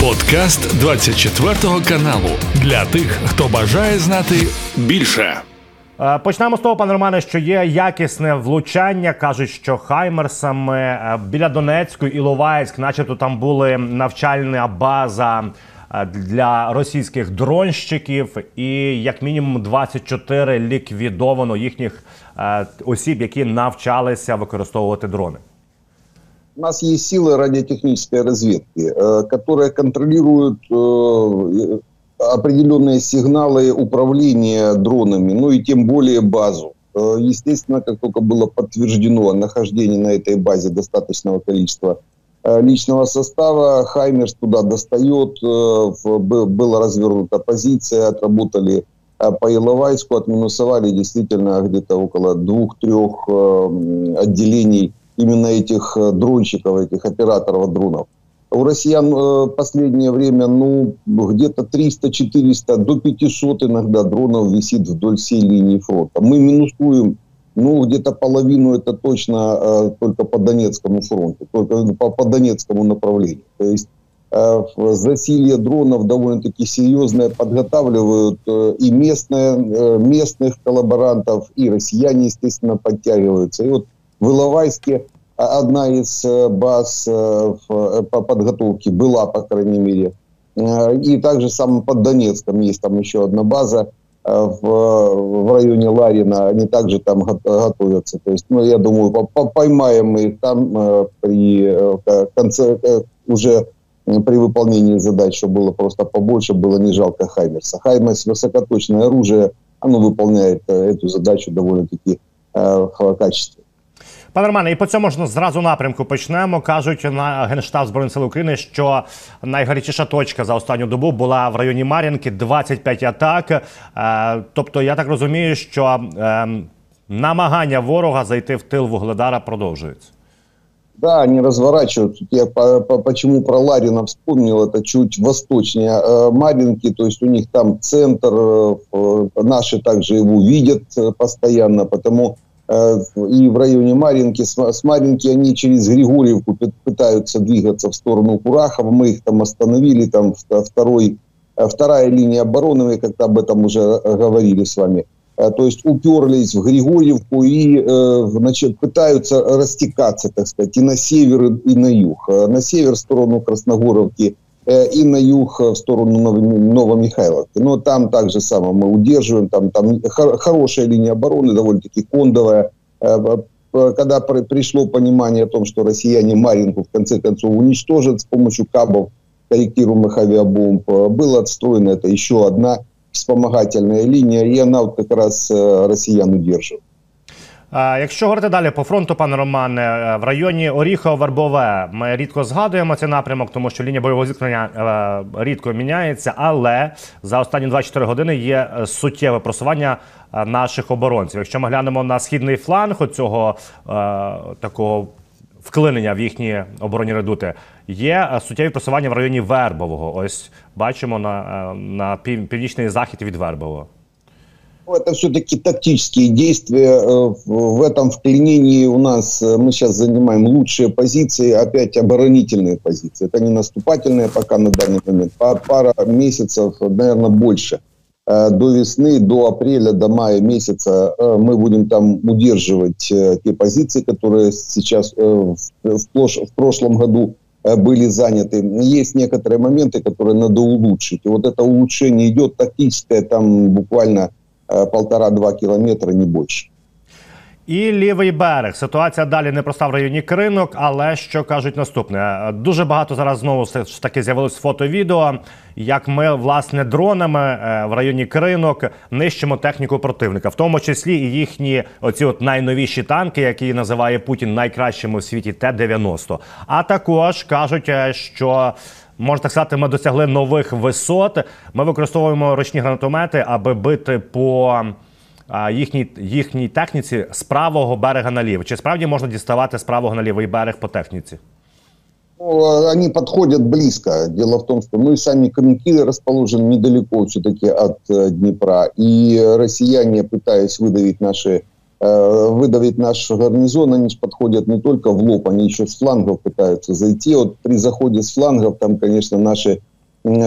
Подкаст 24 каналу для тих, хто бажає знати більше. Почнемо з того, пане Романе, що є якісне влучання. кажуть, що Хаймерсами е, біля Донецьку і Ловайськ, начебто там були навчальна база е, для російських дронщиків, і як мінімум 24 ліквідовано їхніх е, осіб, які навчалися використовувати дрони. У нас есть силы радиотехнической разведки, э, которые контролируют э, определенные сигналы управления дронами, ну и тем более базу. Э, Естественно, как только было подтверждено нахождение на этой базе достаточного количества э, личного состава, Хаймерс туда достает, была развернута позиция, отработали по Иловайску, отминусовали действительно где-то около двух-трех отделений именно этих э, дронщиков, этих операторов дронов. У россиян э, последнее время, ну, где-то 300-400, до 500 иногда дронов висит вдоль всей линии фронта. Мы минусуем, ну, где-то половину это точно э, только по Донецкому фронту, только по, по Донецкому направлению. То есть засилье дронов довольно-таки серьезное подготавливают и местные, местных коллаборантов, и россияне, естественно, подтягиваются. И вот в Иловайске одна из э, баз э, э, по подготовке была, по крайней мере. И также сам под Донецком есть там еще одна база в, районе Ларина. Они также там го- готовятся. То есть, ну, я думаю, по- по- поймаем мы их там при конце уже при выполнении задач, чтобы было просто побольше, было не жалко Хаймерса. Хаймерс высокоточное оружие, оно выполняет эту задачу довольно-таки в качестве. Пане Романе, і по цьому ж зразу напрямку почнемо. Кажуть на генштаб збройних сил України, що найгарячіша точка за останню добу була в районі Мар'їнки, 25 атак. Е, тобто, я так розумію, що е, намагання ворога зайти в тил вугледара продовжується. Да, они разворачиваются. Я по- по- почему про Ларина вспомнил, это чуть восточнее э, Маринки, то есть у них там центр, э, э, наши также его видят э, постоянно, потому э, и в районе Маринки, с, Маринки они через Григорьевку пы- пытаются двигаться в сторону Курахова, мы их там остановили, там вт- второй, вторая линия обороны, мы как-то об этом уже говорили с вами. То есть уперлись в Григорьевку и значит, пытаются растекаться, так сказать, и на север, и на юг. На север в сторону Красногоровки, и на юг э, в сторону Ново- Новомихайловки. Но там также само мы удерживаем, там, там хор- хорошая линия обороны, довольно-таки кондовая. Э, э, Когда при- пришло понимание о том, что россияне Маринку в конце концов уничтожат с помощью кабов, корректируемых авиабомб, э, была отстроена это еще одна вспомогательная линия, и она вот как раз э, россиян удерживает. Якщо говорити далі по фронту, пане Романе, е, в районі Оріхово-Вербове ми рідко згадуємо цей напрямок, тому що лінія бойового зіткнення е, рідко міняється. Але за останні 24 години є е, суттєве просування наших оборонців. Якщо ми глянемо на східний фланг оцього е, такого вклинення в їхні оборонні редути, є суттєві просування в районі Вербового. Ось бачимо на, на північний захід від Вербового. Это все-таки тактические действия. Э, В этом вклинении у нас э, мы сейчас занимаем лучшие позиции, опять оборонительные позиции. Это не наступательные пока на данный момент. Па- Пара месяцев, наверное, больше. Э, До весны, до апреля, до мая месяца мы будем там удерживать те позиции, которые сейчас в, прошлом году были заняты. Есть некоторые моменты, которые надо улучшить. И вот это улучшение идет тактическое, там буквально полтора-два километра, не больше. І лівий берег. Ситуація далі непроста в районі кринок, але що кажуть наступне: дуже багато зараз знову ж таки з'явилось фото-відео, як ми власне дронами е, в районі кринок нищимо техніку противника, в тому числі і їхні оці от найновіші танки, які називає Путін найкращими у світі Т-90. А також кажуть, е, що Можна так сказати, ми досягли нових висот. Ми використовуємо ручні гранатомети, аби бити по а, їхній, їхній техніці з правого берега наліво. Чи справді можна діставати з правого на лівий берег по техніці? Ну, они подходят близко. Дело в том, что мы сами Каменки расположены недалеко все-таки от э, Днепра. И россияне, пытаясь выдавить наши э, выдавить наш гарнизон, они подходят не только в лоб, они еще с флангов пытаются зайти. Вот при заходе с флангов там, конечно, наши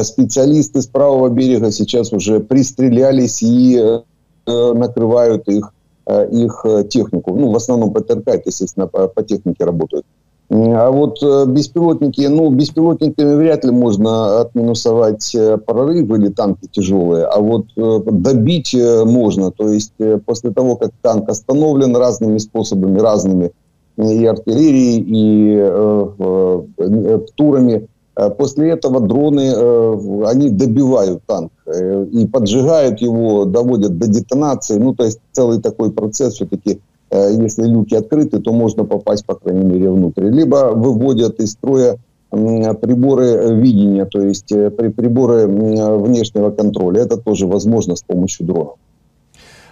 специалисты с правого берега сейчас уже пристрелялись и накрывают их, их технику. Ну, в основном ПТРК, естественно, по технике работают. А вот беспилотники, ну, беспилотниками вряд ли можно отминусовать прорыв или танки тяжелые, а вот добить можно. То есть после того, как танк остановлен разными способами, разными, и артиллерией, и э, э, турами. Э, после этого дроны, э, они добивают танк э, и поджигают его, доводят до детонации. Ну, то есть целый такой процесс все-таки, э, если люки открыты, то можно попасть, по крайней мере, внутрь. Либо выводят из строя приборы видения, то есть э, приборы внешнего контроля. Это тоже возможно с помощью дронов.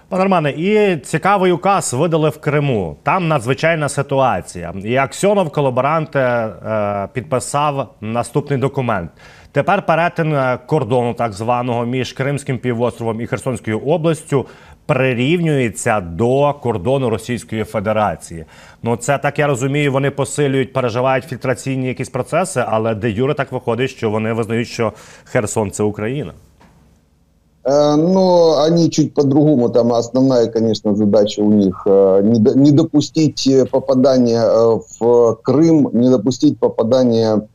Пане Романе, і цікавий указ видали в Криму. Там надзвичайна ситуація. І Аксьонов, колаборант, е, підписав наступний документ. Тепер перетин е, кордону, так званого, між Кримським півостровом і Херсонською областю прирівнюється до кордону Російської Федерації. Ну це так я розумію. Вони посилюють, переживають фільтраційні якісь процеси, але де Юре так виходить, що вони визнають, що Херсон це Україна. Э, но они чуть по-другому. Там основная, конечно, задача у них э, не допустить попадания э, в Крым, не допустить попадания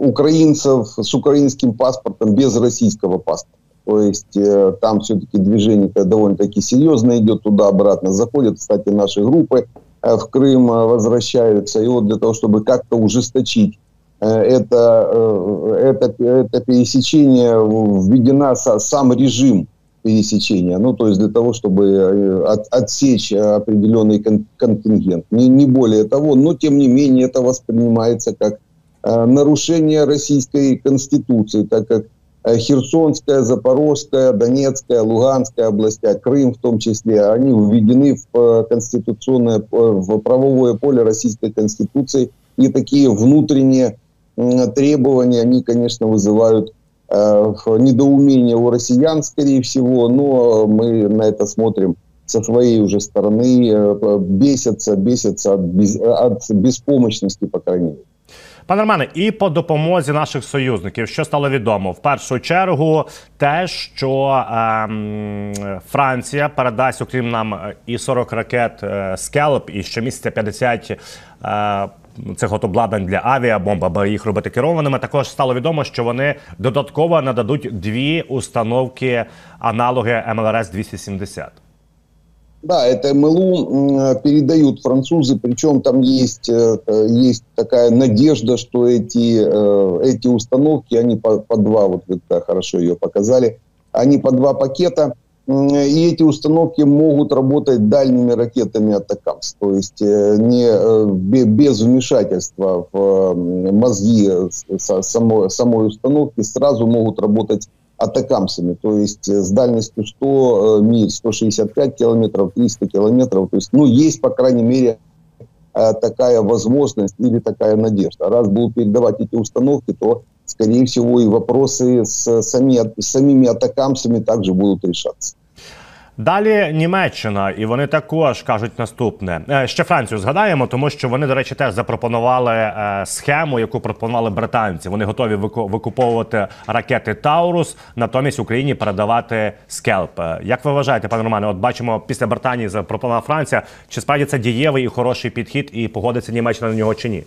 украинцев с украинским паспортом без российского паспорта. То есть там все-таки движение довольно-таки серьезно идет туда-обратно. Заходят, кстати, наши группы в Крым, возвращаются. И вот для того, чтобы как-то ужесточить Э, это, э, это, это пересечение введена сам режим пересечения, ну, то есть для того, чтобы э, от, отсечь определенный контингент. Не, не более того, но тем не менее это воспринимается как нарушение российской конституции, так как Херсонская, Запорожская, Донецкая, Луганская области, Крым в том числе, они введены в конституционное, в правовое поле Российской Конституции, и такие внутренние требования, они, конечно, вызывают э, недоумение у россиян, скорее всего, но мы на это смотрим со своей уже стороны, э, бесятся, бесятся от, без, от беспомощности, по крайней мере. Пане Романе, і по допомозі наших союзників, що стало відомо, в першу чергу, те, що ем, Франція передасть, окрім нам, і 40 ракет е, Скелп, і щомісяця 50 е, цих от обладнань для авіабомб, аби їх робити керованими. Також стало відомо, що вони додатково нададуть дві установки аналоги МЛРС 270 Да, это МЛУ передают французы, причем там есть, э, есть такая надежда, что эти, э, эти установки, они по, по два, вот вы хорошо ее показали, они по два пакета, и эти установки могут работать дальними ракетами «Атакамс», то есть э, не, э, без вмешательства в мозги самой, самой установки сразу могут работать атакамсами, то есть с дальностью 100 э, миль, 165 километров, 300 километров. То есть, ну, есть, по крайней мере, такая возможность или такая надежда. Раз будут передавать эти установки, то скорее всего, и вопросы с сами, самими атакамсами также будут решаться. Далі Німеччина, і вони також кажуть наступне. Е, ще Францію згадаємо, тому що вони, до речі, теж запропонували е, схему, яку пропонували британці. Вони готові викуповувати ракети Таурус, натомість Україні передавати скелп. Е, як ви вважаєте, пане Романе? От бачимо після Британії запропонувала Франція. Чи справді це дієвий і хороший підхід, і погодиться Німеччина на нього чи ні?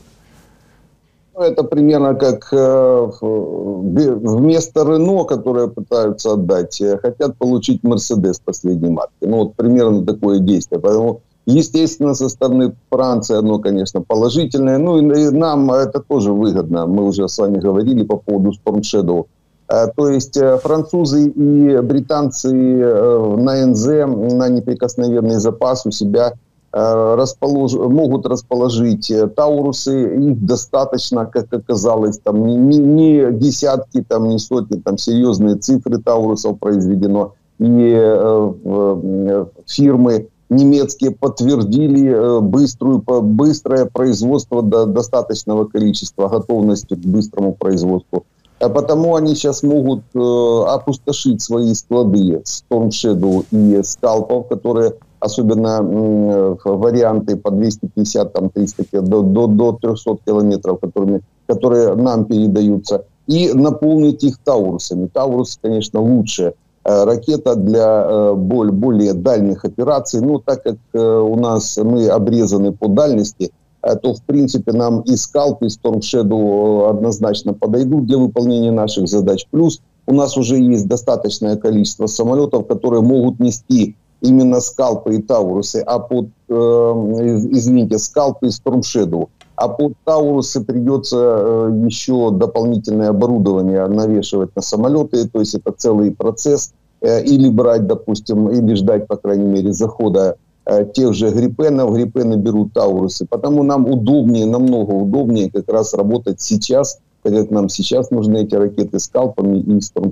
Ну, это примерно как э, вместо Рено, которое пытаются отдать, э, хотят получить Мерседес последней марки. Ну, вот примерно такое действие. Поэтому, естественно, со стороны Франции оно, конечно, положительное. Ну, и нам это тоже выгодно. Мы уже с вами говорили по поводу Storm Shadow. Э, то есть французы и британцы на НЗ, на неприкосновенный запас у себя – располож... могут расположить э, Таурусы, их достаточно, как оказалось, там не, не десятки, там не сотни, там серьезные цифры Таурусов произведено, и э, э, фирмы немецкие подтвердили э, быструю, быстрое производство до достаточного количества, готовности к быстрому производству. А потому они сейчас могут э, опустошить свои склады Storm Shadow и скалпов, которые особенно э, варианты по 250, там, 300, до, до, до 300 километров, которыми, которые нам передаются. и наполнить их Таурусами. Таурус, конечно, лучше ракета для более, более дальних операций. Но так как у нас мы обрезаны по дальности, то, в принципе, нам и Скалп, и Storm Shadow однозначно подойдут для выполнения наших задач. Плюс у нас уже есть достаточное количество самолетов, которые могут нести именно скалпы и таурусы, а под, э, извините, скалпы и Shadow. А под таурусы придется э, еще дополнительное оборудование навешивать на самолеты, то есть это целый процесс. Э, или брать, допустим, или ждать, по крайней мере, захода э, тех же гриппенов. Гриппены берут таурусы. Потому нам удобнее, намного удобнее как раз работать сейчас, как нам сейчас нужны эти ракеты скалпами и Storm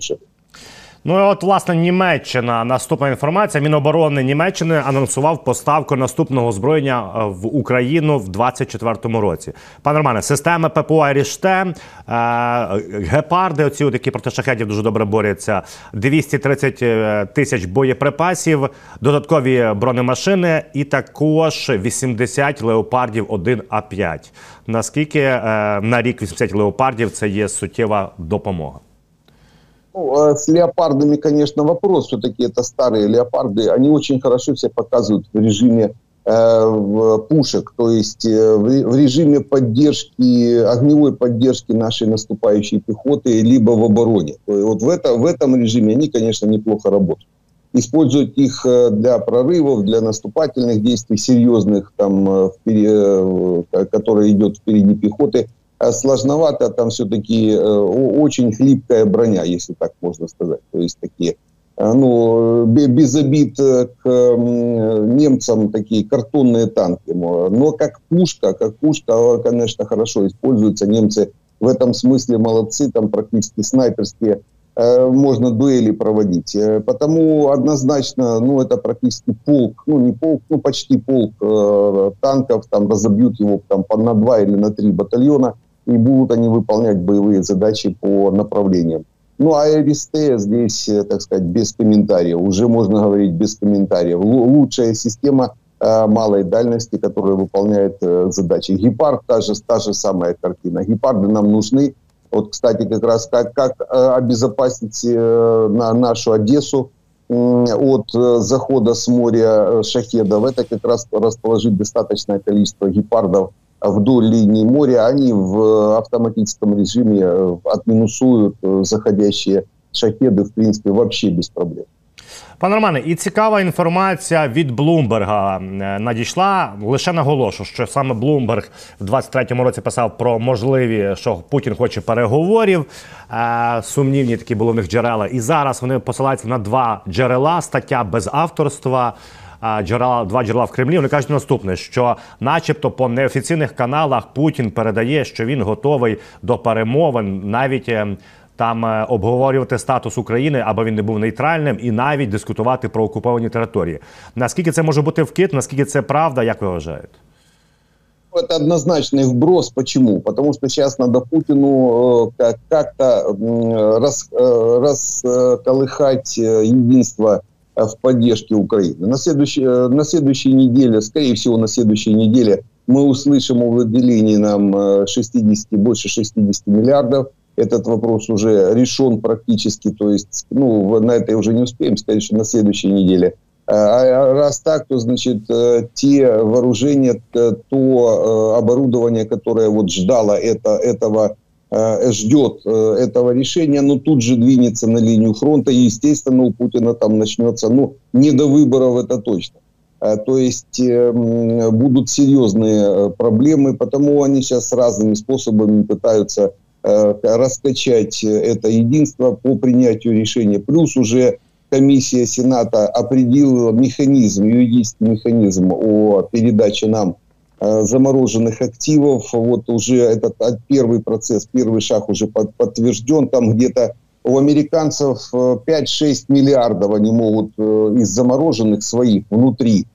Ну от власне Німеччина наступна інформація. Міноборони Німеччини анонсував поставку наступного озброєння е, в Україну в 2024 році. Пане Романе, системи ППО Ріште, е, гепарди, оці от які проти шахетів дуже добре борються. 230 е, тисяч боєприпасів, додаткові бронемашини і також 80 леопардів 1 А 5 Наскільки на рік 80 леопардів це є суттєва допомога? Ну, а с леопардами, конечно, вопрос. Все-таки это старые леопарды. Они очень хорошо себя показывают в режиме э, пушек, то есть э, в, режиме поддержки, огневой поддержки нашей наступающей пехоты, либо в обороне. Вот в, это, в этом режиме они, конечно, неплохо работают. Использовать их э, для прорывов, для наступательных действий серьезных, там, э, вперед, которые идет впереди пехоты – Э, сложновато, там все-таки э, очень хлипкая броня, если так можно сказать. То есть такие, э, ну, без обид к немцам такие картонные танки. Но как пушка, как пушка, конечно, хорошо используется. Немцы в этом смысле молодцы, там практически снайперские можно дуэли проводить. Потому однозначно, ну, это практически полк, ну, не полк, ну, почти полк э, танков, там разобьют его там на два или на три батальона и будут они выполнять боевые задачи по направлениям. Ну, а РСТ здесь, э, так сказать, без комментариев. Уже можно говорить без комментариев. Лучшая система э, малой дальности, которая выполняет э, задачи. Гепард, та же, та же самая картина. Гепарды нам нужны. Вот, кстати, как раз как, как э, обезопасить э, на нашу Одессу от э, захода с моря шахедов. Это как раз расположить достаточное количество гепардов вдоль линии моря, они в автоматическом режиме э, отминусуют э, заходящие шахеди, в принципі, вообще без проблем. Пане Романе, і цікава інформація від Блумберга е, надійшла. Лише наголошу, що саме Блумберг в 23-му році писав про можливі, що Путін хоче переговорів. Е, сумнівні такі були в них джерела. І зараз вони посилаються на два джерела: стаття без авторства джерела, два джерела в Кремлі. Вони кажуть наступне: що, начебто, по неофіційних каналах Путін передає, що він готовий до перемовин, навіть е, там е, обговорювати статус України, аби він не був нейтральним, і навіть дискутувати про окуповані території. Наскільки це може бути вкид? Наскільки це правда? Як ви вважаєте? это однозначный вброс. Почему? Потому что сейчас надо Путину э, как-то рас, э, расколыхать э, единство Э, в поддержке Украины. На следующей, э, на следующей неделе, скорее всего, на следующей неделе мы услышим о выделении нам 60, э, больше 60 миллиардов. Этот вопрос уже решен практически, то есть ну, на это уже не успеем сказать, что на следующей неделе. А раз так, то значит те вооружения, то оборудование, которое вот ждало это, этого Э, ждет э, этого решения, но тут же двинется на линию фронта, и, естественно, у Путина там начнется, ну, не до выборов это точно. Э, то есть будут серьезные проблемы, потому они сейчас разными способами пытаются раскачать это единство по принятию решения. Плюс уже комиссия Сената определила механизм, юридический механизм о передаче нам Э, замороженных активов. Вот уже этот первый процесс, первый шаг уже подтвержден. Там где-то у американцев 5-6 э, миллиардов они могут э, из замороженных своих внутри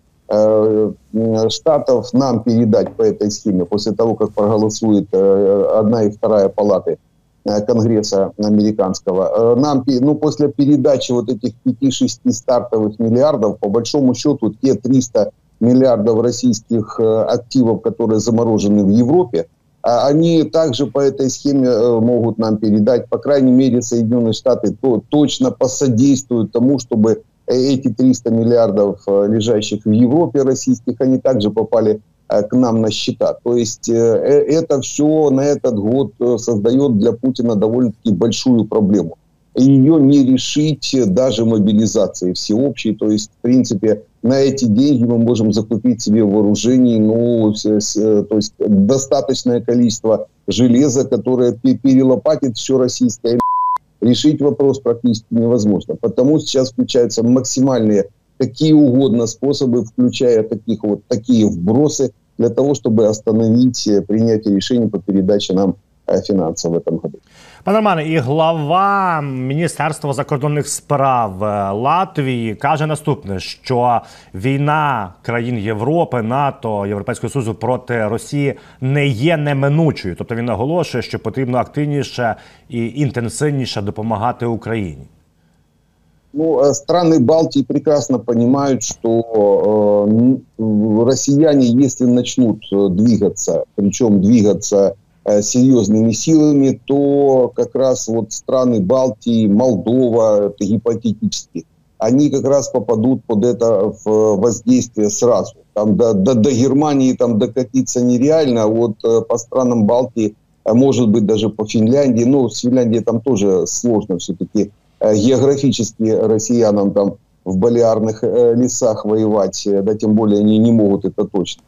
штатов нам передать по этой схеме после того, как проголосует одна и вторая палаты Конгресса американского. Нам, ну, после передачи вот этих 5-6 стартовых миллиардов, по большому счету, те 300 миллиардов российских э, активов, которые заморожены в Европе, а они также по этой схеме э, могут нам передать, по крайней мере, Соединенные Штаты то, точно посодействуют тому, чтобы эти 300 миллиардов, э, лежащих в Европе российских, они также попали э, к нам на счета. То есть это все на этот год создает для Путина довольно-таки большую проблему ее не решить даже мобилизацией всеобщей. То есть, в принципе, на эти деньги мы можем закупить себе вооружений, ну, то есть достаточное количество железа, которое перелопатит все российское. Решить вопрос практически невозможно. Потому сейчас включаются максимальные какие угодно способы, включая таких вот такие вбросы, для того, чтобы остановить принятие решений по передаче нам финансов в этом году. Пане Романе, і глава Міністерства закордонних справ е, Латвії каже наступне: що війна країн Європи, НАТО, Європейського Союзу проти Росії не є неминучою. Тобто він наголошує, що потрібно активніше і інтенсивніше допомагати Україні. Ну, э, страны Балтии прекрасно понимают, что э, россияне, если начнут э, двигаться, причем двигаться Э, серьезными силами, то как раз вот страны Балтии, Молдова, это гипотетически, они как раз попадут под это в воздействие сразу. Там до, до, до Германии там докатиться нереально, а вот э, по странам Балтии, э, может быть даже по Финляндии, но с Финляндией там тоже сложно все-таки географически россиянам там в балиарных лесах воевать, да тем более они не могут это точно.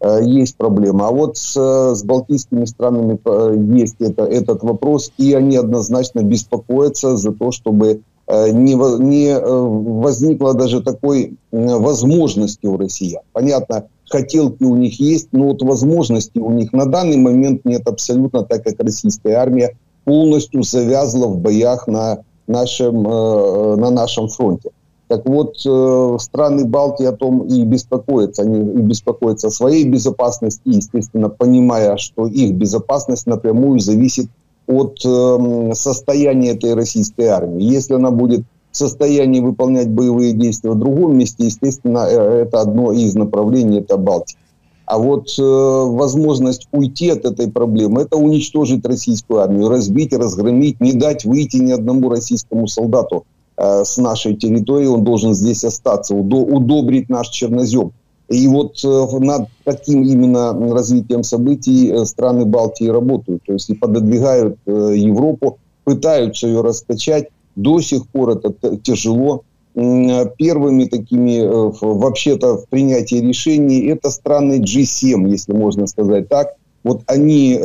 Э, есть проблема. А вот с, с балтийскими странами э, есть это, этот вопрос, и они однозначно беспокоятся за то, чтобы э, не, не возникло даже такой возможности у россиян. Понятно, хотелки у них есть, но вот возможности у них на данный момент нет абсолютно, так как российская армия полностью завязла в боях на нашем, на нашем фронте. Так вот, э, страны Балтии о том и беспокоятся. Они и беспокоятся о своей безопасности, естественно, понимая, что их безопасность напрямую зависит от э, состояния этой российской армии. Если она будет в состоянии выполнять боевые действия в другом месте, естественно, э, это одно из направлений, это Балтия. А вот э, возможность уйти от этой проблемы, это уничтожить российскую армию, разбить, разгромить, не дать выйти ни одному российскому солдату Э, с нашей территории, он должен здесь остаться, удобрить наш чернозем. И вот э, над таким именно развитием событий э, страны Балтии работают. То есть и пододвигают Европу, пытаются ее раскачать. До сих пор это тяжело. Первыми такими вообще-то в принятии решений это страны G7, если можно сказать так. Вот они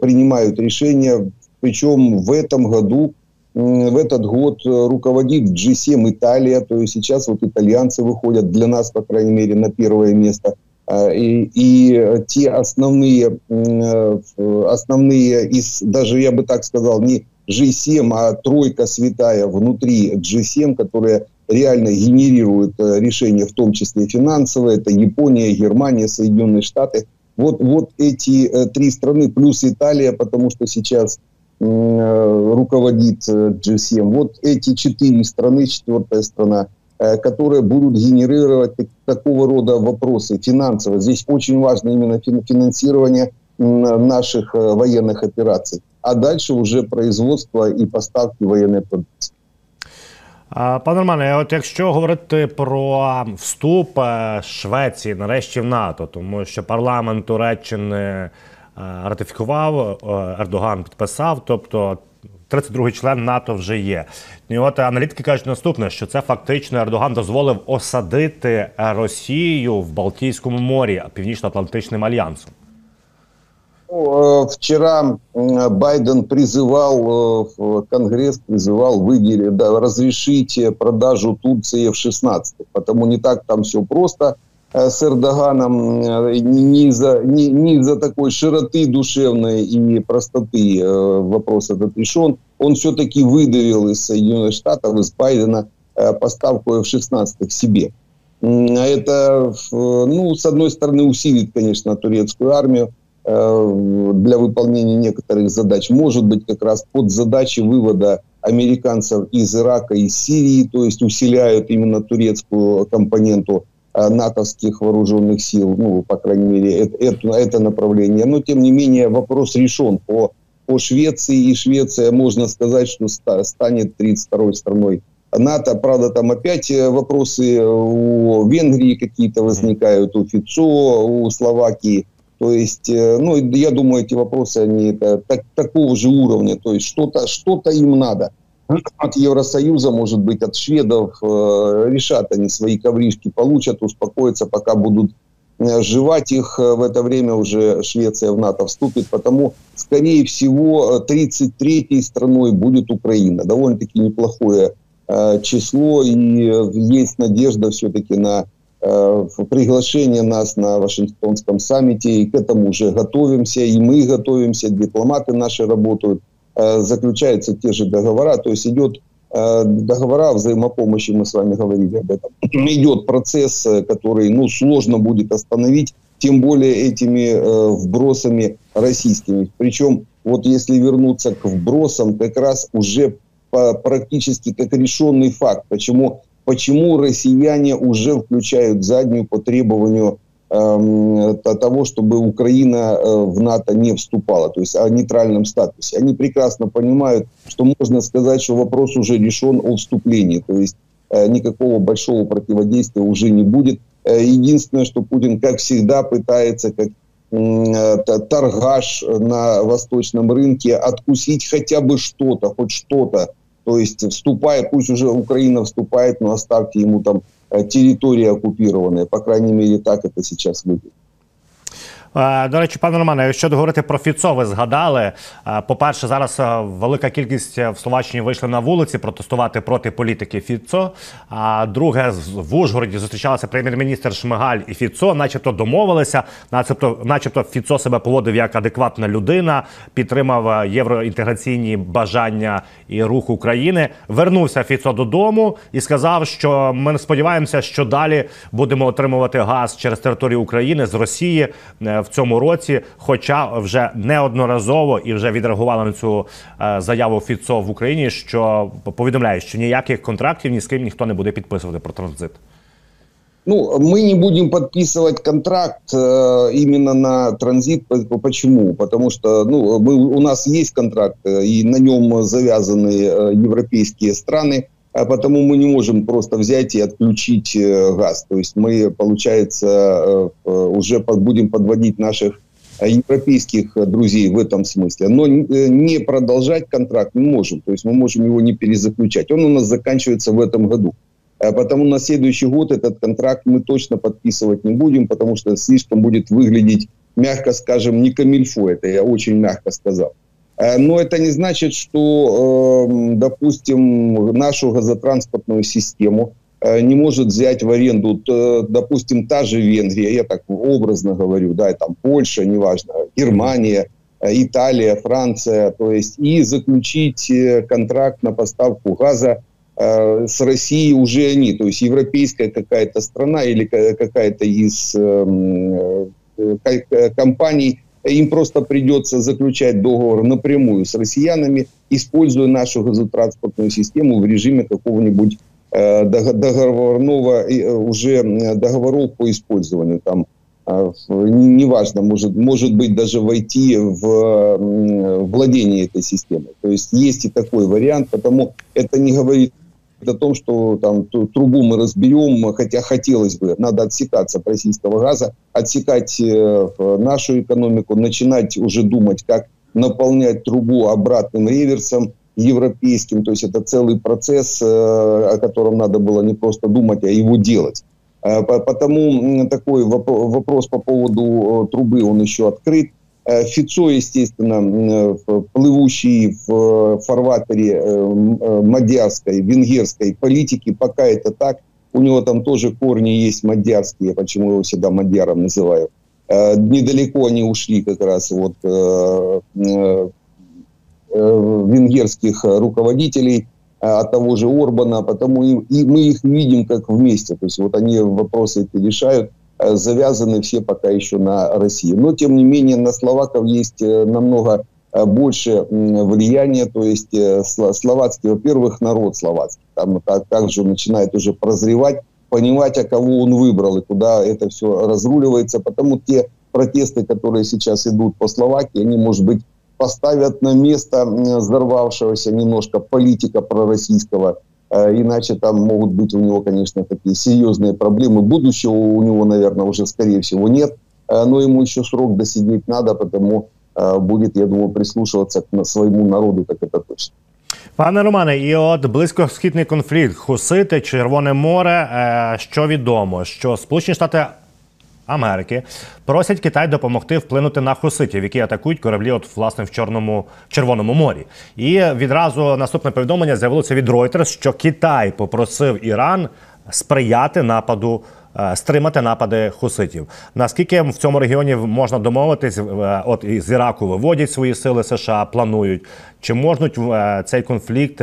принимают решения, причем в этом году в этот год э, руководит G7 Италия, то есть сейчас вот итальянцы выходят для нас, по крайней мере, на первое место. А, и, и те основные, э, основные из, даже я бы так сказал, не G7, а тройка святая внутри G7, которая реально генерирует э, решения, в том числе финансовые, это Япония, Германия, Соединенные Штаты. Вот, вот эти три страны, плюс Италия, потому что сейчас Э, руководит G7. Вот эти четыре страны, четвертая страна, э, которые будут генерировать такого рода вопросы финансово. Здесь очень важно именно финансирование наших э, военных операций. А дальше уже производство і поставки воєнної продукції. Пане Романе, от якщо говорити про вступ Швеції нарешті в НАТО, тому що парламент Туреччини Е, ратифікував, е, Ердоган підписав, тобто 32-й член НАТО вже є. І от аналітики кажуть наступне: що це фактично Ердоган дозволив осадити Росію в Балтійському морі Північно-Атлантичним альянсом. Ну, вчера Байден призывал, Конгресс призывал выделить, да, разрешить продажу Турции F-16. Потому не так там все просто. Э, с Эрдоганом э, не из-за не, не из такой широты душевной и простоты э, вопрос этот решен. Он все-таки выдавил из Соединенных Штатов, из Байдена поставку F-16 к себе. Это, ну, с одной стороны, усилит, конечно, турецкую армию для выполнения некоторых задач. Может быть, как раз под задачи вывода американцев из Ирака и Сирии, то есть усиляют именно турецкую компоненту натовских вооруженных сил, ну, по крайней мере, это, это, это направление. Но, тем не менее, вопрос решен по, по Швеции, и Швеция, можно сказать, что станет 32-й страной НАТО. Правда, там опять вопросы у Венгрии какие-то возникают, у Фицо, у Словакии. То есть, ну, я думаю, эти вопросы, они так, такого же уровня. То есть, что-то что им надо от Евросоюза, может быть, от шведов э, решат они свои ковришки, получат, успокоятся, пока будут э, жевать их. Э, в это время уже Швеция в НАТО вступит, потому, скорее всего, 33-й страной будет Украина. Довольно-таки неплохое число, и есть надежда все-таки на приглашение нас на Вашингтонском саммите, и к этому уже готовимся, и мы готовимся, дипломаты наши работают – заключаются те же договора, то есть идет э, договора взаимопомощи, мы с вами говорили об этом. Идет процесс, э, который ну, сложно будет остановить, тем более этими вбросами российскими. Причем, вот если вернуться к вбросам, как раз уже практически как решенный факт, почему, почему россияне уже включают заднюю по требованию того, чтобы Украина э, в НАТО не вступала, то есть о нейтральном статусе. Они прекрасно понимают, что можно сказать, что вопрос уже решен о вступлении, то есть э, никакого большого противодействия уже не будет. Э, единственное, что Путин, как всегда, пытается, как торгаш на восточном рынке, откусить хотя бы что-то, хоть что-то. То есть вступая, пусть уже Украина вступает, но оставьте ему там территории оккупированные. По крайней мере, так это сейчас выглядит. Е, до речі, пане Романе, якщо говорити про Фіцо, ви згадали. Е, по-перше, зараз е, велика кількість в Словаччині вийшли на вулиці протестувати проти політики Фіцо. А друге, в Ужгороді зустрічалися прем'єр-міністр Шмигаль і Фіцо, начебто домовилися, начебто, начебто Фіцо себе поводив як адекватна людина, підтримав євроінтеграційні бажання і рух України. Вернувся Фіцо додому і сказав, що ми сподіваємося, що далі будемо отримувати газ через територію України з Росії в цьому році, хоча вже неодноразово і вже відреагували на цю е, заяву Фіцо в Україні, що повідомляє, що ніяких контрактів ні з ким ніхто не буде підписувати про транзит. Ну, мы не будем подписывать контракт э, именно на транзит. Почему? Потому что ну, мы, у нас есть контракт, э, и на нем завязаны э, европейские страны. А потому мы не можем просто взять и отключить э, газ. То есть мы, получается, э, э, уже будем подводить наших европейских друзей в этом смысле. Но не продолжать контракт не можем. То есть мы можем его не перезаключать. Он у нас заканчивается в этом году. А потому на следующий год этот контракт мы точно подписывать не будем, потому что слишком будет выглядеть, мягко скажем, не камильфо. Это я очень мягко сказал. Э, но это не значит, что, эм, допустим, нашу газотранспортную систему э, не может взять в аренду, допустим, та же Венгрия, я так образно говорю, да, там Польша, неважно, Германия, э, Италия, Франция, то есть и заключить контракт на поставку газа с Россией уже они, то есть европейская какая-то страна или какая-то из эм, компаний им просто придется заключать договор напрямую с россиянами, используя нашу газотранспортную систему в режиме какого-нибудь э, договорного, э, уже договоров по использованию. Там э, неважно, может, может быть даже войти в владение этой системой. То есть есть и такой вариант, потому это не говорит о том, что там трубу мы разберем, хотя хотелось бы, надо отсекаться от российского газа, отсекать э, нашу экономику, начинать уже думать, как наполнять трубу обратным реверсом европейским. То есть это целый процесс, э, о котором надо было не просто думать, а его делать. Э, потому такой вопрос по поводу трубы, он еще открыт. Э, Фицо, естественно, плывущий в фарватере э, э, мадьярской, венгерской политики, пока это так. У него там тоже корни есть мадьярские, почему его всегда мадьяром называю. Недалеко они ушли как раз от венгерских руководителей, от того же Орбана, потому и мы их видим как вместе. То есть вот они вопросы эти решают. Э, завязаны все пока еще на России. Но, тем не менее, на словаков есть э, намного э, больше влияния, то есть словацкий, во-первых, народ словацкий, там также начинает уже прозревать, понимать, а кого он выбрал и куда это все разруливается. Потому те протесты, которые сейчас идут по Словакии, они, может быть, поставят на место взорвавшегося немножко политика пророссийского. Э, иначе там могут быть у него, конечно, такие серьезные проблемы. Будущего у него, наверное, уже, скорее всего, нет. Э, но ему еще срок досидеть надо, потому э, будет, я думаю, прислушиваться к своему народу, так это точно. Пане Романе, і от близькосхідний конфлікт, Хусити, Червоне море. Що відомо, що Сполучені Штати Америки просять Китай допомогти вплинути на хуситів, які атакують кораблі, от власне в Чорному Червоному морі. І відразу наступне повідомлення з'явилося від Reuters, що Китай попросив Іран сприяти нападу. Е, стримати напади хуситів. Наскільки в цьому регіоні можна домовитись, е, от із Іраку виводять свої сили США, планують чи можуть е, цей конфлікт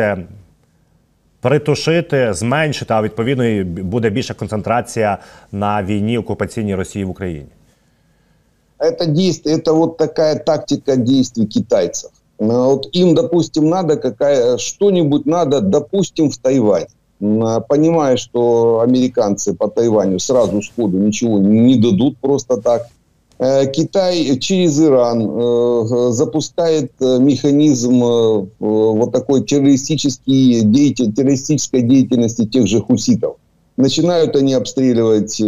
притушити, зменшити, а відповідно буде більша концентрація на війні окупаційній Росії в Україні? Это действие, это вот такая тактика действий китайцев. Вот им, допустим, надо какая что-нибудь надо, допустим, в Тайвань. Понимая, что американцы по Тайваню сразу сходу ничего не дадут просто так. Э, Китай через Иран э, запускает э, механизм вот такой террористический, деятель, террористической деятельности тех же хуситов. Начинают они обстреливать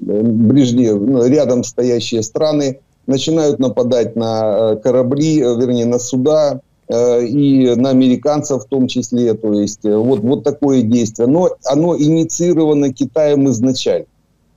ближние, ну, рядом стоящие страны, начинают нападать на корабли, вернее, на суда, и на американцев в том числе. То есть вот, вот такое действие. Но оно инициировано Китаем изначально.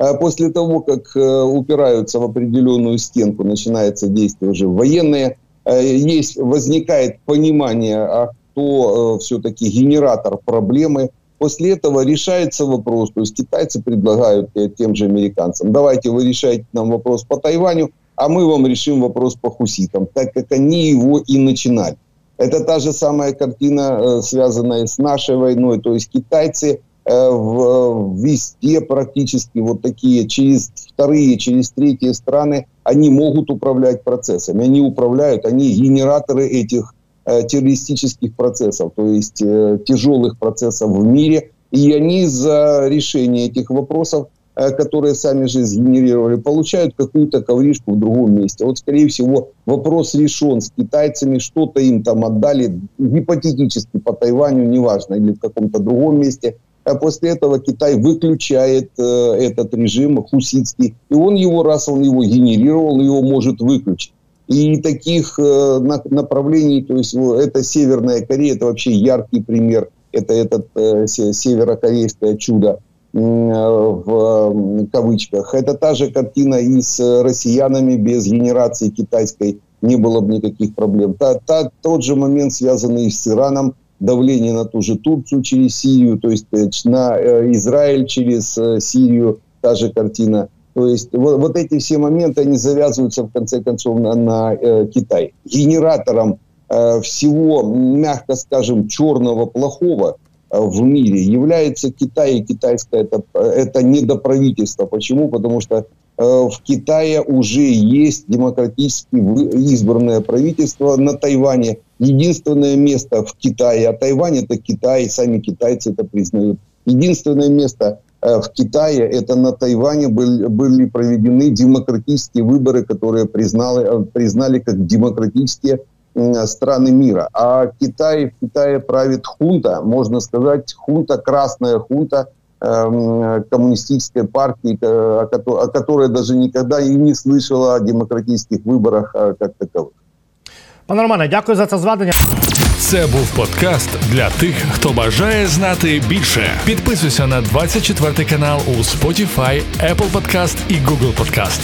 А после того, как э, упираются в определенную стенку, начинается действие уже военное, э, есть, возникает понимание, а кто э, все-таки генератор проблемы. После этого решается вопрос, то есть китайцы предлагают тем же американцам, давайте вы решайте нам вопрос по Тайваню, а мы вам решим вопрос по хуситам, так как они его и начинали. Это та же самая картина, связанная с нашей войной, то есть китайцы везде практически вот такие через вторые, через третьи страны, они могут управлять процессами. Они управляют, они генераторы этих э, террористических процессов, то есть э, тяжелых процессов в мире. И они за решение этих вопросов, э, которые сами же сгенерировали, получают какую-то ковришку в другом месте. Вот, скорее всего, вопрос решен с китайцами, что-то им там отдали, гипотетически по Тайваню, неважно, или в каком-то другом месте – а после этого Китай выключает э, этот режим хуситский. И он его, раз он его генерировал, его может выключить. И таких э, направлений, то есть это Северная Корея, это вообще яркий пример. Это этот э, северокорейское чудо э, в кавычках. Это та же картина и с россиянами без генерации китайской не было бы никаких проблем. Та, та, тот же момент, связанный с Ираном, давление на ту же Турцию через Сирию, то есть э, на э, Израиль через э, Сирию, та же картина. То есть вот, вот эти все моменты, они завязываются в конце концов на, на Китай. Генератором всего, мягко скажем, черного, плохого в мире является Китай и китайское это, это недоправительство. Почему? Потому что в Китае уже есть демократически избранное правительство на Тайване – единственное место в Китае, а Тайвань это Китай, сами китайцы это признают. Единственное место э, в Китае, это на Тайване были, были проведены демократические выборы, которые признали, э, признали как демократические страны мира. А Китай, в Китае правит хунта, можно сказать, хунта, красная хунта э, коммунистической партии, о которой, о которой даже никогда и не слышала о демократических выборах как таковых. Пане Романе, дякую за це зведення. Це був подкаст для тих, хто бажає знати більше. Підписуйся на 24 канал у Spotify, Apple Podcast і Google Podcast.